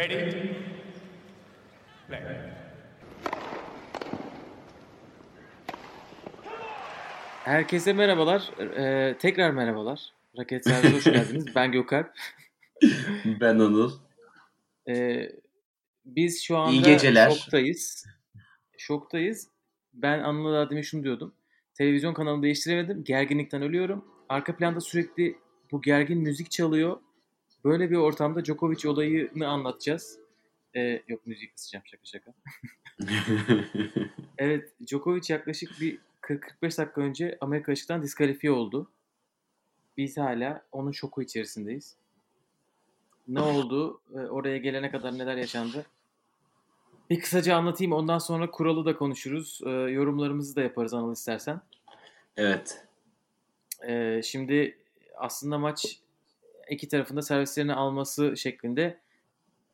Ready? Play. Herkese merhabalar. Ee, tekrar merhabalar. Raket hoş geldiniz. Ben Gökalp. Ben Anıl. Ee, biz şu anda İyi geceler. şoktayız. Şoktayız. Ben Anıl'a daha demin şunu diyordum. Televizyon kanalını değiştiremedim. Gerginlikten ölüyorum. Arka planda sürekli bu gergin müzik çalıyor. Böyle bir ortamda Djokovic olayını anlatacağız. Ee, yok müziği kısacağım şaka şaka. Evet, Djokovic yaklaşık bir 40-45 dakika önce Amerika açıktan diskalifiye oldu. Biz hala onun şoku içerisindeyiz. Ne oldu? e, Oraya gelene kadar neler yaşandı? Bir kısaca anlatayım. Ondan sonra kuralı da konuşuruz. E, Yorumlarımızı da yaparız Anıl istersen. evet. E, Şimdi aslında maç iki tarafında servislerini alması şeklinde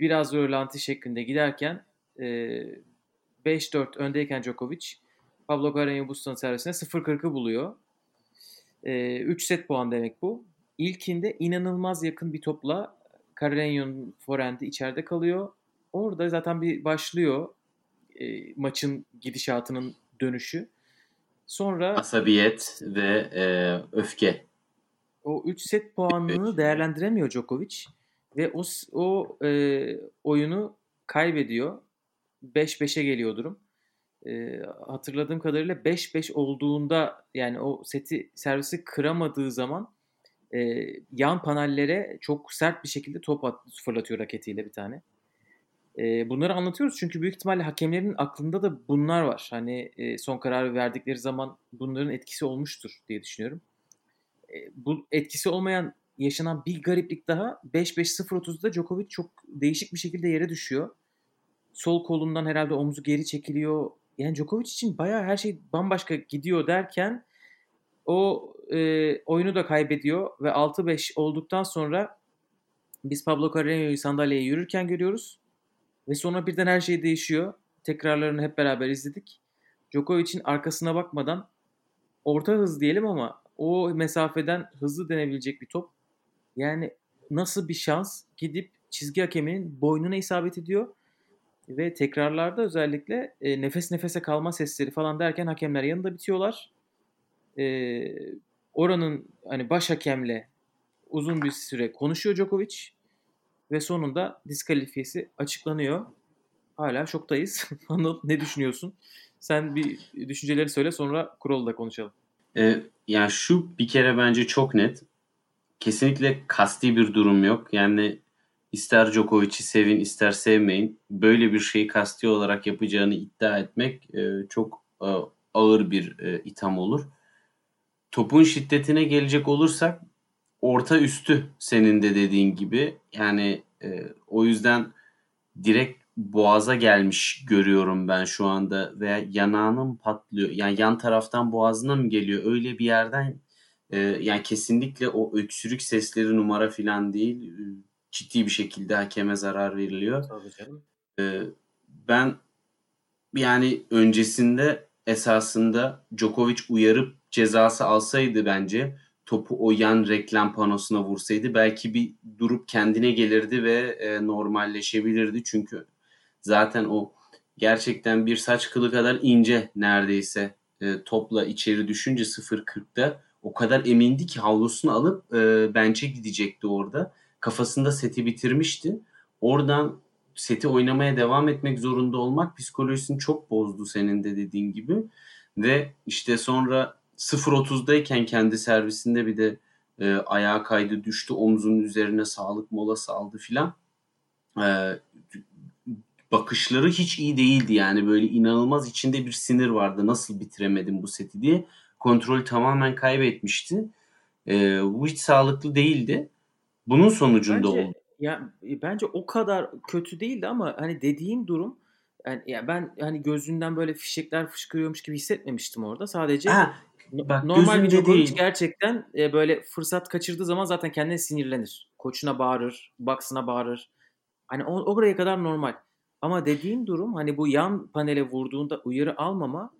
biraz rölanti şeklinde giderken e, 5-4 öndeyken Djokovic Pablo Carreño Busta'nın servisine 0-40'ı buluyor. 3 set puan demek bu. İlkinde inanılmaz yakın bir topla Carreño'nun forehand'i içeride kalıyor. Orada zaten bir başlıyor e, maçın gidişatının dönüşü. Sonra Asabiyet ve e, öfke. O 3 set puanını değerlendiremiyor Djokovic ve o o e, oyunu kaybediyor. 5-5'e geliyor durum. E, hatırladığım kadarıyla 5-5 olduğunda yani o seti servisi kıramadığı zaman e, yan panellere çok sert bir şekilde top at, fırlatıyor raketiyle bir tane. E, bunları anlatıyoruz çünkü büyük ihtimalle hakemlerin aklında da bunlar var. Hani e, son kararı verdikleri zaman bunların etkisi olmuştur diye düşünüyorum. E, bu etkisi olmayan yaşanan bir gariplik daha 5-5-0-30'da Djokovic çok değişik bir şekilde yere düşüyor. Sol kolundan herhalde omzu geri çekiliyor. Yani Djokovic için bayağı her şey bambaşka gidiyor derken o e, oyunu da kaybediyor ve 6-5 olduktan sonra biz Pablo Carreño'yu sandalyeye yürürken görüyoruz. Ve sonra birden her şey değişiyor. Tekrarlarını hep beraber izledik. Djokovic'in arkasına bakmadan orta hız diyelim ama o mesafeden hızlı denebilecek bir top. Yani nasıl bir şans gidip çizgi hakeminin boynuna isabet ediyor. Ve tekrarlarda özellikle e, nefes nefese kalma sesleri falan derken hakemler yanında bitiyorlar. E, oranın hani baş hakemle uzun bir süre konuşuyor Djokovic ve sonunda diskalifiyesi açıklanıyor. Hala şoktayız. Anıl ne düşünüyorsun? Sen bir düşünceleri söyle sonra kuralı da konuşalım. E, yani şu bir kere bence çok net. Kesinlikle kasti bir durum yok. Yani ister Djokovic'i sevin ister sevmeyin. Böyle bir şeyi kasti olarak yapacağını iddia etmek e, çok e, ağır bir e, itham olur. Topun şiddetine gelecek olursak orta üstü senin de dediğin gibi. Yani e, o yüzden direkt boğaza gelmiş görüyorum ben şu anda veya yanağının patlıyor. Yani yan taraftan boğazına mı geliyor? Öyle bir yerden e, yani kesinlikle o öksürük sesleri numara falan değil. E, Ciddi bir şekilde hakeme zarar veriliyor. Tabii canım. E, ben yani öncesinde esasında Djokovic uyarıp cezası alsaydı bence topu o yan reklam panosuna vursaydı belki bir durup kendine gelirdi ve e, normalleşebilirdi. Çünkü zaten o gerçekten bir saç kılı kadar ince neredeyse e, topla içeri düşünce 0.40'da o kadar emindi ki havlusunu alıp e, bench'e gidecekti orada. Kafasında seti bitirmişti. Oradan seti oynamaya devam etmek zorunda olmak psikolojisini çok bozdu senin de dediğin gibi. Ve işte sonra 0.30'dayken kendi servisinde bir de e, ayağa kaydı düştü. Omzunun üzerine sağlık molası aldı filan. E, bakışları hiç iyi değildi yani böyle inanılmaz içinde bir sinir vardı. Nasıl bitiremedim bu seti diye. Kontrolü tamamen kaybetmişti. E, bu hiç sağlıklı değildi. Bunun sonucunda Bence oldu. ya e, bence o kadar kötü değildi ama hani dediğin durum yani ya ben hani gözünden böyle fişekler fışkırıyormuş gibi hissetmemiştim orada. Sadece Ha, bak normal bir Djokovic gerçekten e, böyle fırsat kaçırdığı zaman zaten kendine sinirlenir. Koçuna bağırır, baksına bağırır. Hani o, oraya kadar normal. Ama dediğin durum hani bu yan panele vurduğunda uyarı almama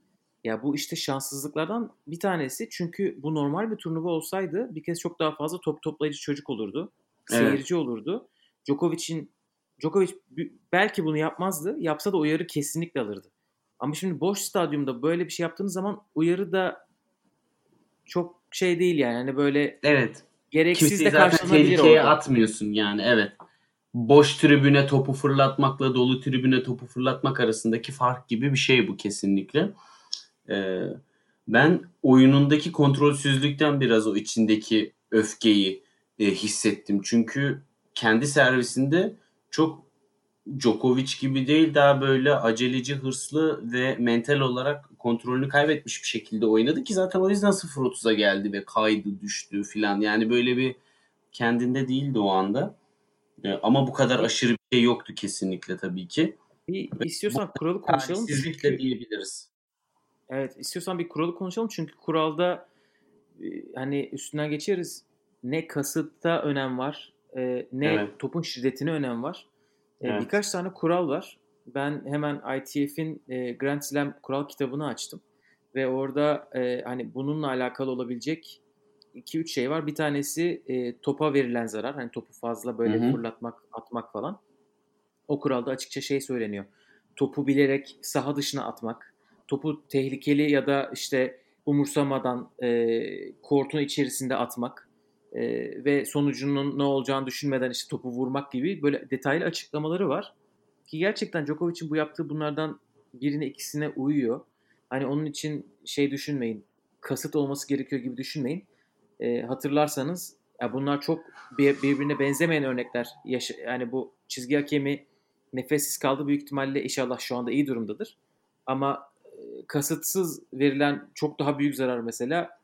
ya bu işte şanssızlıklardan bir tanesi. Çünkü bu normal bir turnuva olsaydı bir kez çok daha fazla top toplayıcı çocuk olurdu. Evet. Seyirci olurdu. Djokovic'in Djokovic belki bunu yapmazdı. Yapsa da uyarı kesinlikle alırdı. Ama şimdi boş stadyumda böyle bir şey yaptığınız zaman uyarı da çok şey değil yani. Hani böyle evet. gereksiz Kimseyi de zaten karşılanabilir tehlikeye orada. atmıyorsun yani evet. Boş tribüne topu fırlatmakla dolu tribüne topu fırlatmak arasındaki fark gibi bir şey bu kesinlikle. Ee, ben oyunundaki kontrolsüzlükten biraz o içindeki öfkeyi e, hissettim. Çünkü kendi servisinde çok Djokovic gibi değil daha böyle aceleci, hırslı ve mental olarak kontrolünü kaybetmiş bir şekilde oynadı ki zaten o yüzden 0-30'a geldi ve kaydı, düştü filan. Yani böyle bir kendinde değildi o anda. Ee, ama bu kadar aşırı bir şey yoktu kesinlikle tabii ki. Bir istiyorsan kuralı konuşalım. Çünkü, diyebiliriz. evet istiyorsan bir kuralı konuşalım. Çünkü kuralda e, hani üstünden geçeriz. Ne kasıtta önem var e, ne Evet. topun şiddetine önem var. E, Evet. Birkaç tane kural var. Ben hemen ITF'in Grand Slam kural kitabını açtım. Ve orada hani bununla alakalı olabilecek 2-3 şey var. Bir tanesi e, topa verilen zarar. Hani topu fazla böyle Hı hı. fırlatmak, atmak falan. O kuralda açıkça şey söyleniyor. Topu bilerek saha dışına atmak. Topu tehlikeli ya da işte umursamadan e, kortun içerisinde atmak. E, ve sonucunun ne olacağını düşünmeden işte topu vurmak gibi böyle detaylı açıklamaları var. Ki gerçekten Djokovic'in bu yaptığı bunlardan birine ikisine uyuyor. Hani onun için şey düşünmeyin. Kasıt olması gerekiyor gibi düşünmeyin. E, hatırlarsanız ya bunlar çok bir- birbirine benzemeyen örnekler. Yaşa, yani bu çizgi hakemi nefessiz kaldı. Büyük ihtimalle inşallah şu anda iyi durumdadır. Ama e, kasıtsız verilen çok daha büyük zarar mesela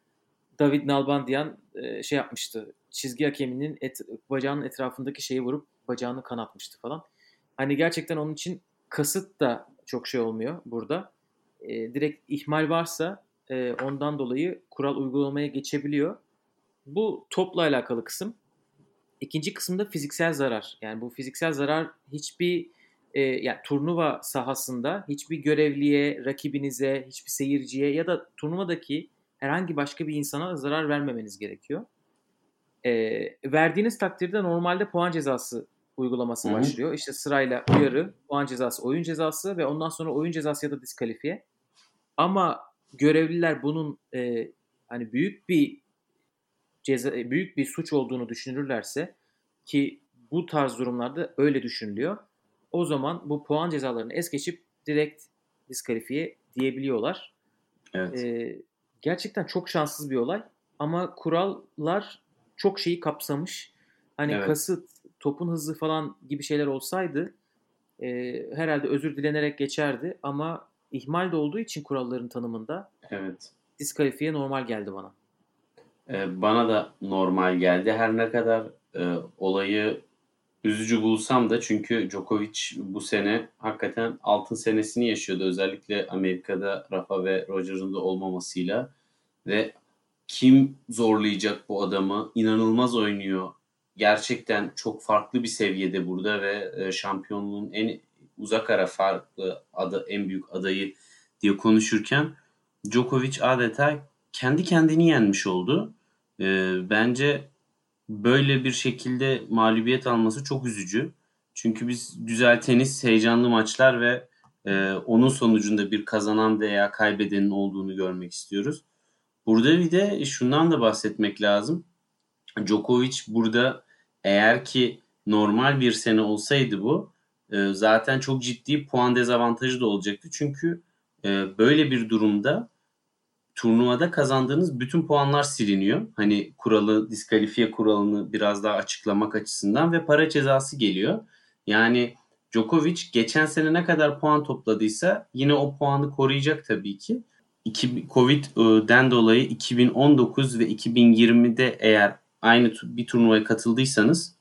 David Nalbandian e, şey yapmıştı. Çizgi hakeminin et, bacağının etrafındaki şeyi vurup bacağını kanatmıştı falan. Hani gerçekten onun için kasıt da çok şey olmuyor burada. E, direkt ihmal varsa e, ondan dolayı kural uygulamaya geçebiliyor. Bu topla alakalı kısım. İkinci kısımda fiziksel zarar. Yani bu fiziksel zarar hiçbir e, yani turnuva sahasında hiçbir görevliye, rakibinize, hiçbir seyirciye ya da turnuvadaki herhangi başka bir insana zarar vermemeniz gerekiyor. E, verdiğiniz takdirde normalde puan cezası uygulaması Hı hı. başlıyor. İşte sırayla uyarı, puan cezası, oyun cezası ve ondan sonra oyun cezası ya da diskalifiye. Ama görevliler bunun e, hani büyük bir ceza büyük bir suç olduğunu düşünürlerse ki bu tarz durumlarda öyle düşünülüyor. O zaman bu puan cezalarını es geçip direkt diskalifiye diyebiliyorlar. Evet. Ee, gerçekten çok şanssız bir olay ama kurallar çok şeyi kapsamış. Hani Evet. kasıt, topun hızı falan gibi şeyler olsaydı e, herhalde özür dilenerek geçerdi ama ihmal de olduğu için kuralların tanımında evet. diskalifiye normal geldi bana. Ee, bana da normal geldi. Her ne kadar e, olayı üzücü bulsam da çünkü Djokovic bu sene hakikaten altın senesini yaşıyordu. Özellikle Amerika'da Rafa ve Roger'ın da olmamasıyla ve kim zorlayacak bu adamı? İnanılmaz oynuyor. Gerçekten çok farklı bir seviyede burada ve e, şampiyonluğun en uzak ara farklı adı en büyük adayı diye konuşurken Djokovic adeta kendi kendini yenmiş oldu. Ee, bence böyle bir şekilde mağlubiyet alması çok üzücü. Çünkü biz güzel tenis, heyecanlı maçlar ve e, onun sonucunda bir kazanan veya kaybedenin olduğunu görmek istiyoruz. Burada bir de şundan da bahsetmek lazım. Djokovic burada eğer ki normal bir sene olsaydı bu e, zaten çok ciddi puan dezavantajı da olacaktı. Çünkü e, böyle bir durumda turnuvada kazandığınız bütün puanlar siliniyor. Hani kuralı, diskalifiye kuralını biraz daha açıklamak açısından ve para cezası geliyor. Yani Djokovic geçen sene ne kadar puan topladıysa yine o puanı koruyacak tabii ki. Covid'den dolayı 2019 ve 2020'de eğer aynı bir turnuvaya katıldıysanız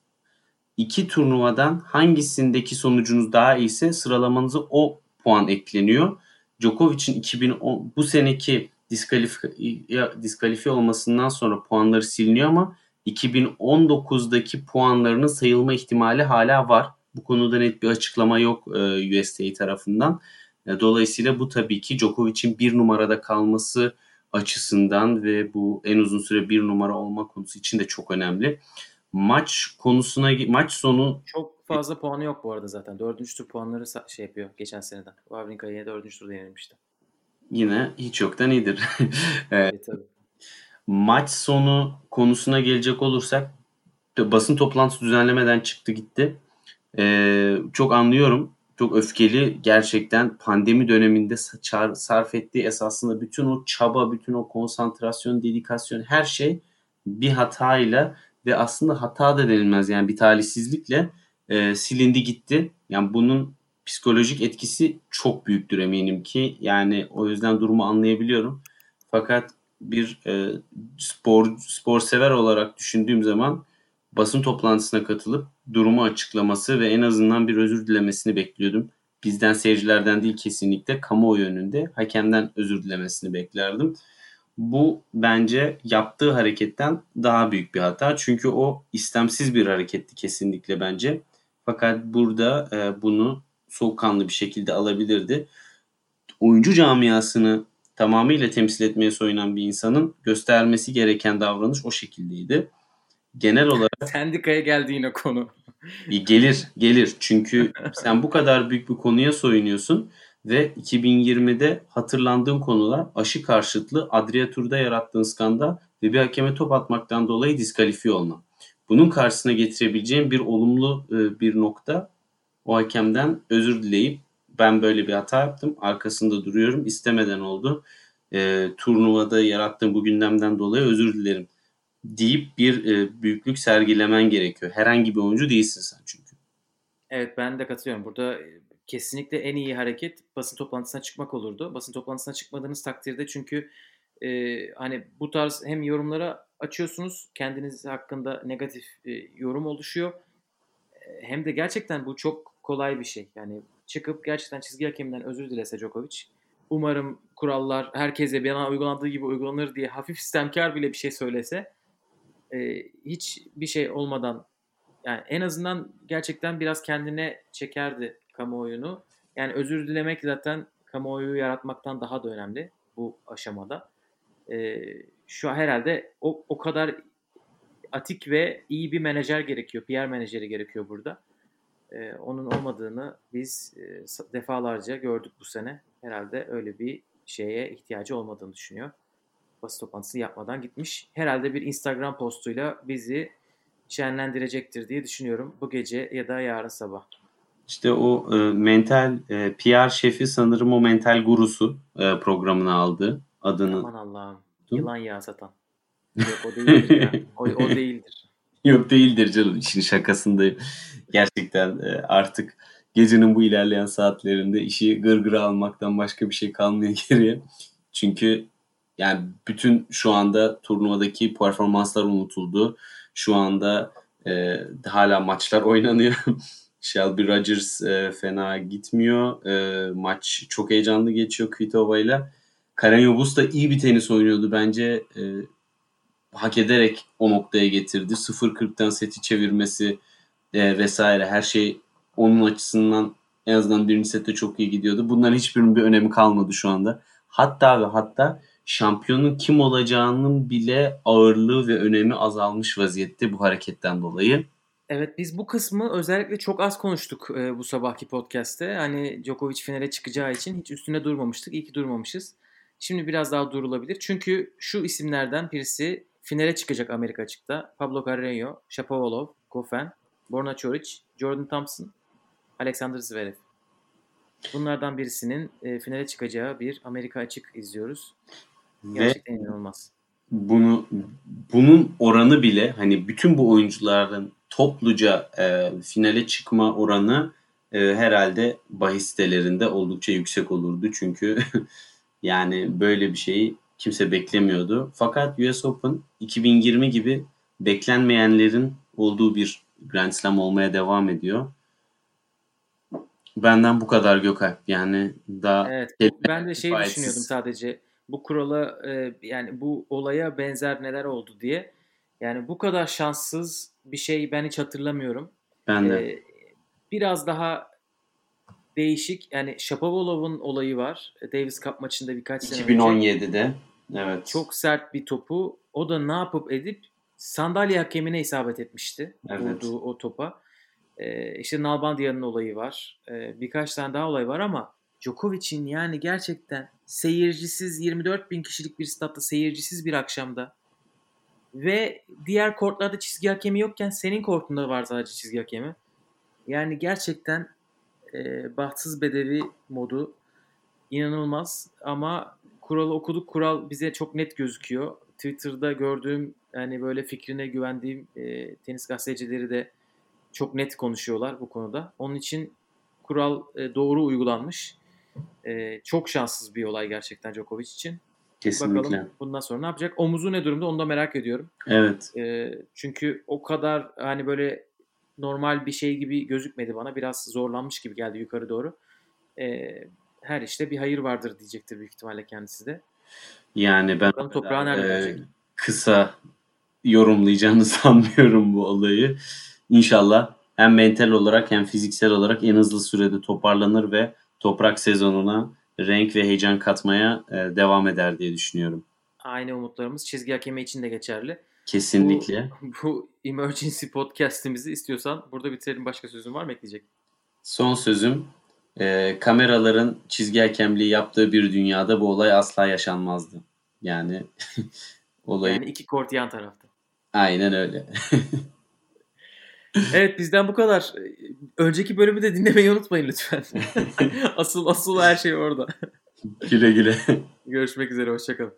iki turnuvadan hangisindeki sonucunuz daha iyiyse sıralamanıza o puan ekleniyor. Djokovic'in 2010 bu seneki diskalifiye, diskalifiye olmasından sonra puanları siliniyor ama 2019'daki puanlarının sayılma ihtimali hala var. Bu konuda net bir açıklama yok e, USTA tarafından. E, Dolayısıyla bu tabii ki Djokovic'in bir numarada kalması açısından ve bu en uzun süre bir numara olma konusu için de çok önemli. Maç konusuna maç sonu çok fazla puanı yok bu arada zaten. Dördüncü tur puanları şey yapıyor geçen seneden. Wawrinka yine dördüncü turda yenilmişti. Yine hiç yoktan iyidir. evet. tabii. Maç sonu konusuna gelecek olursak basın toplantısı düzenlemeden çıktı gitti. Ee, çok anlıyorum. Çok öfkeli gerçekten pandemi döneminde sarf ettiği esasında bütün o çaba, bütün o konsantrasyon, dedikasyon her şey bir hatayla ve aslında hata da denilmez yani bir talihsizlikle e, silindi gitti. Yani bunun psikolojik etkisi çok büyüktür eminim ki. Yani o yüzden durumu anlayabiliyorum. Fakat bir e, spor spor sever olarak düşündüğüm zaman basın toplantısına katılıp durumu açıklaması ve en azından bir özür dilemesini bekliyordum. Bizden seyircilerden değil kesinlikle kamuoyu önünde hakemden özür dilemesini beklerdim. Bu bence yaptığı hareketten daha büyük bir hata. Çünkü o istemsiz bir hareketti kesinlikle bence. Fakat burada e, bunu soğukkanlı bir şekilde alabilirdi. Oyuncu camiasını tamamıyla temsil etmeye soyunan bir insanın göstermesi gereken davranış o şekildeydi. Genel olarak... Sendikaya geldi yine konu. gelir, gelir. Çünkü sen bu kadar büyük bir konuya soyunuyorsun ve 2020'de hatırlandığın konular aşı karşıtlı Adria Tur'da yarattığın skandal ve bir hakeme top atmaktan dolayı diskalifiye olma. Bunun karşısına getirebileceğim bir olumlu e, bir nokta o hakemden özür dileyip ben böyle bir hata yaptım. Arkasında duruyorum. istemeden oldu. E, turnuvada yarattığım bu gündemden dolayı özür dilerim deyip bir e, büyüklük sergilemen gerekiyor. Herhangi bir oyuncu değilsin sen çünkü. Evet ben de katılıyorum. Burada e, kesinlikle en iyi hareket basın toplantısına çıkmak olurdu. Basın toplantısına çıkmadığınız takdirde çünkü e, hani bu tarz hem yorumlara açıyorsunuz kendiniz hakkında negatif e, yorum oluşuyor. E, hem de gerçekten bu çok kolay bir şey. Yani çıkıp gerçekten çizgi hakeminden özür dilese Djokovic. Umarım kurallar herkese bir an uygulandığı gibi uygulanır diye hafif sistemkar bile bir şey söylese e, hiç bir şey olmadan yani en azından gerçekten biraz kendine çekerdi kamuoyunu. Yani özür dilemek zaten kamuoyu yaratmaktan daha da önemli bu aşamada. E, şu herhalde o, o kadar atik ve iyi bir menajer gerekiyor. PR menajeri gerekiyor burada. Ee, onun olmadığını biz e, defalarca gördük bu sene. Herhalde öyle bir şeye ihtiyacı olmadığını düşünüyor. Basın toplantısı yapmadan gitmiş. Herhalde bir Instagram postuyla bizi şenlendirecektir diye düşünüyorum bu gece ya da yarın sabah. İşte o e, mental e, PR şefi sanırım o mental gurusu e, programına aldı adını. Aman Allah'ım. Yılan yağı satan. Yok o değildir ya. O, o değildir. Yok değildir canım. İşin şakasındayım. Gerçekten e, artık gecenin bu ilerleyen saatlerinde işi gırgıra almaktan başka bir şey kalmıyor geriye. Çünkü yani bütün şu anda turnuvadaki performanslar unutuldu. Şu anda e, hala maçlar oynanıyor. Shelby Rogers e, fena gitmiyor. E, maç çok heyecanlı geçiyor Kvitova ile. Karen Yobus da iyi bir tenis oynuyordu bence. E, hak ederek o noktaya getirdi. 0-40'tan seti çevirmesi e, vesaire her şey onun açısından en azından birinci sette çok iyi gidiyordu. Bunların hiçbirinin bir önemi kalmadı şu anda. Hatta ve hatta şampiyonun kim olacağının bile ağırlığı ve önemi azalmış vaziyette bu hareketten dolayı. Evet biz bu kısmı özellikle çok az konuştuk e, bu sabahki podcast'te. Hani Djokovic finale çıkacağı için hiç üstüne durmamıştık. İyi ki durmamışız. Şimdi biraz daha durulabilir. Çünkü şu isimlerden birisi finale çıkacak Amerika açıkta. Pablo Carreño, Shapovalov, Goffin, Borna Çoric, Jordan Thompson, Alexander Zverev. Bunlardan birisinin e, finale çıkacağı bir Amerika açık izliyoruz. Gerçekten Ve inanılmaz. Bunu bunun oranı bile hani bütün bu oyuncuların topluca e, finale çıkma oranı e, herhalde bahis sitelerinde oldukça yüksek olurdu. Çünkü yani böyle bir şeyi kimse beklemiyordu. Fakat US Open 2020 gibi beklenmeyenlerin olduğu bir Grand Slam olmaya devam ediyor. Benden bu kadar Gökalp. Yani daha Evet. Ben de şey düşünüyordum sadece. Bu kurala e, yani bu olaya benzer neler oldu diye. Yani bu kadar şanssız bir şey ben hiç hatırlamıyorum. Ben de. Ee, biraz daha değişik. Yani Shapovalov'un olayı var. Davis Cup maçında birkaç sene 2017'de. Evet. Çok sert bir topu. O da ne yapıp edip sandalye hakemine isabet etmişti. Evet. Vurduğu o topa. Ee, işte Nalbandia'nın olayı var. Ee, birkaç tane daha olay var ama Djokovic'in yani gerçekten seyircisiz 24 bin kişilik bir statta seyircisiz bir akşamda ve diğer kortlarda çizgi hakemi yokken senin kortunda var sadece çizgi hakemi. Yani gerçekten e, bahtsız bedevi modu inanılmaz ama kuralı okuduk. Kural bize çok net gözüküyor. Twitter'da gördüğüm yani böyle fikrine güvendiğim e, tenis gazetecileri de çok net konuşuyorlar bu konuda. Onun için kural e, doğru uygulanmış. E, çok şanssız bir olay gerçekten Djokovic için. Kesinlikle. Bakalım bundan sonra ne yapacak? Omuzu ne durumda onu da merak ediyorum. Evet. E, çünkü o kadar hani böyle normal bir şey gibi gözükmedi bana. Biraz zorlanmış gibi geldi yukarı doğru. E, her işte bir hayır vardır diyecektir büyük ihtimalle kendisi de. Yani ben Bakalım toprağı nerede e, kısa yorumlayacağını sanmıyorum bu olayı. İnşallah hem mental olarak hem fiziksel olarak en hızlı sürede toparlanır ve toprak sezonuna renk ve heyecan katmaya e, devam eder diye düşünüyorum. Aynı umutlarımız çizgi hakemi için de geçerli. Kesinlikle. Bu Emergency podcast'imizi istiyorsan burada bitirelim. Başka sözün var mı ekleyecek? Son sözüm e, kameraların çizgi hakemliği yaptığı bir dünyada bu olay asla yaşanmazdı. Yani olayı Yani iki kort yan tarafta. Aynen öyle. Evet bizden bu kadar. Önceki bölümü de dinlemeyi unutmayın lütfen. asıl asıl her şey orada. güle güle. Görüşmek üzere. Hoşçakalın.